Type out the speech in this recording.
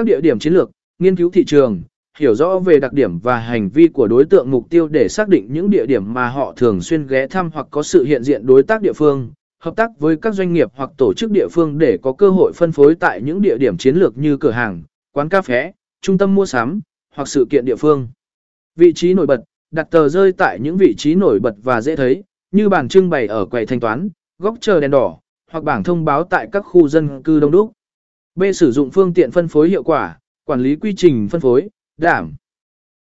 Các địa điểm chiến lược, nghiên cứu thị trường, hiểu rõ về đặc điểm và hành vi của đối tượng mục tiêu để xác định những địa điểm mà họ thường xuyên ghé thăm hoặc có sự hiện diện đối tác địa phương, hợp tác với các doanh nghiệp hoặc tổ chức địa phương để có cơ hội phân phối tại những địa điểm chiến lược như cửa hàng, quán cà phê, trung tâm mua sắm, hoặc sự kiện địa phương. Vị trí nổi bật, đặt tờ rơi tại những vị trí nổi bật và dễ thấy, như bàn trưng bày ở quầy thanh toán, góc chờ đèn đỏ, hoặc bảng thông báo tại các khu dân cư đông đúc. B. Sử dụng phương tiện phân phối hiệu quả, quản lý quy trình phân phối, đảm,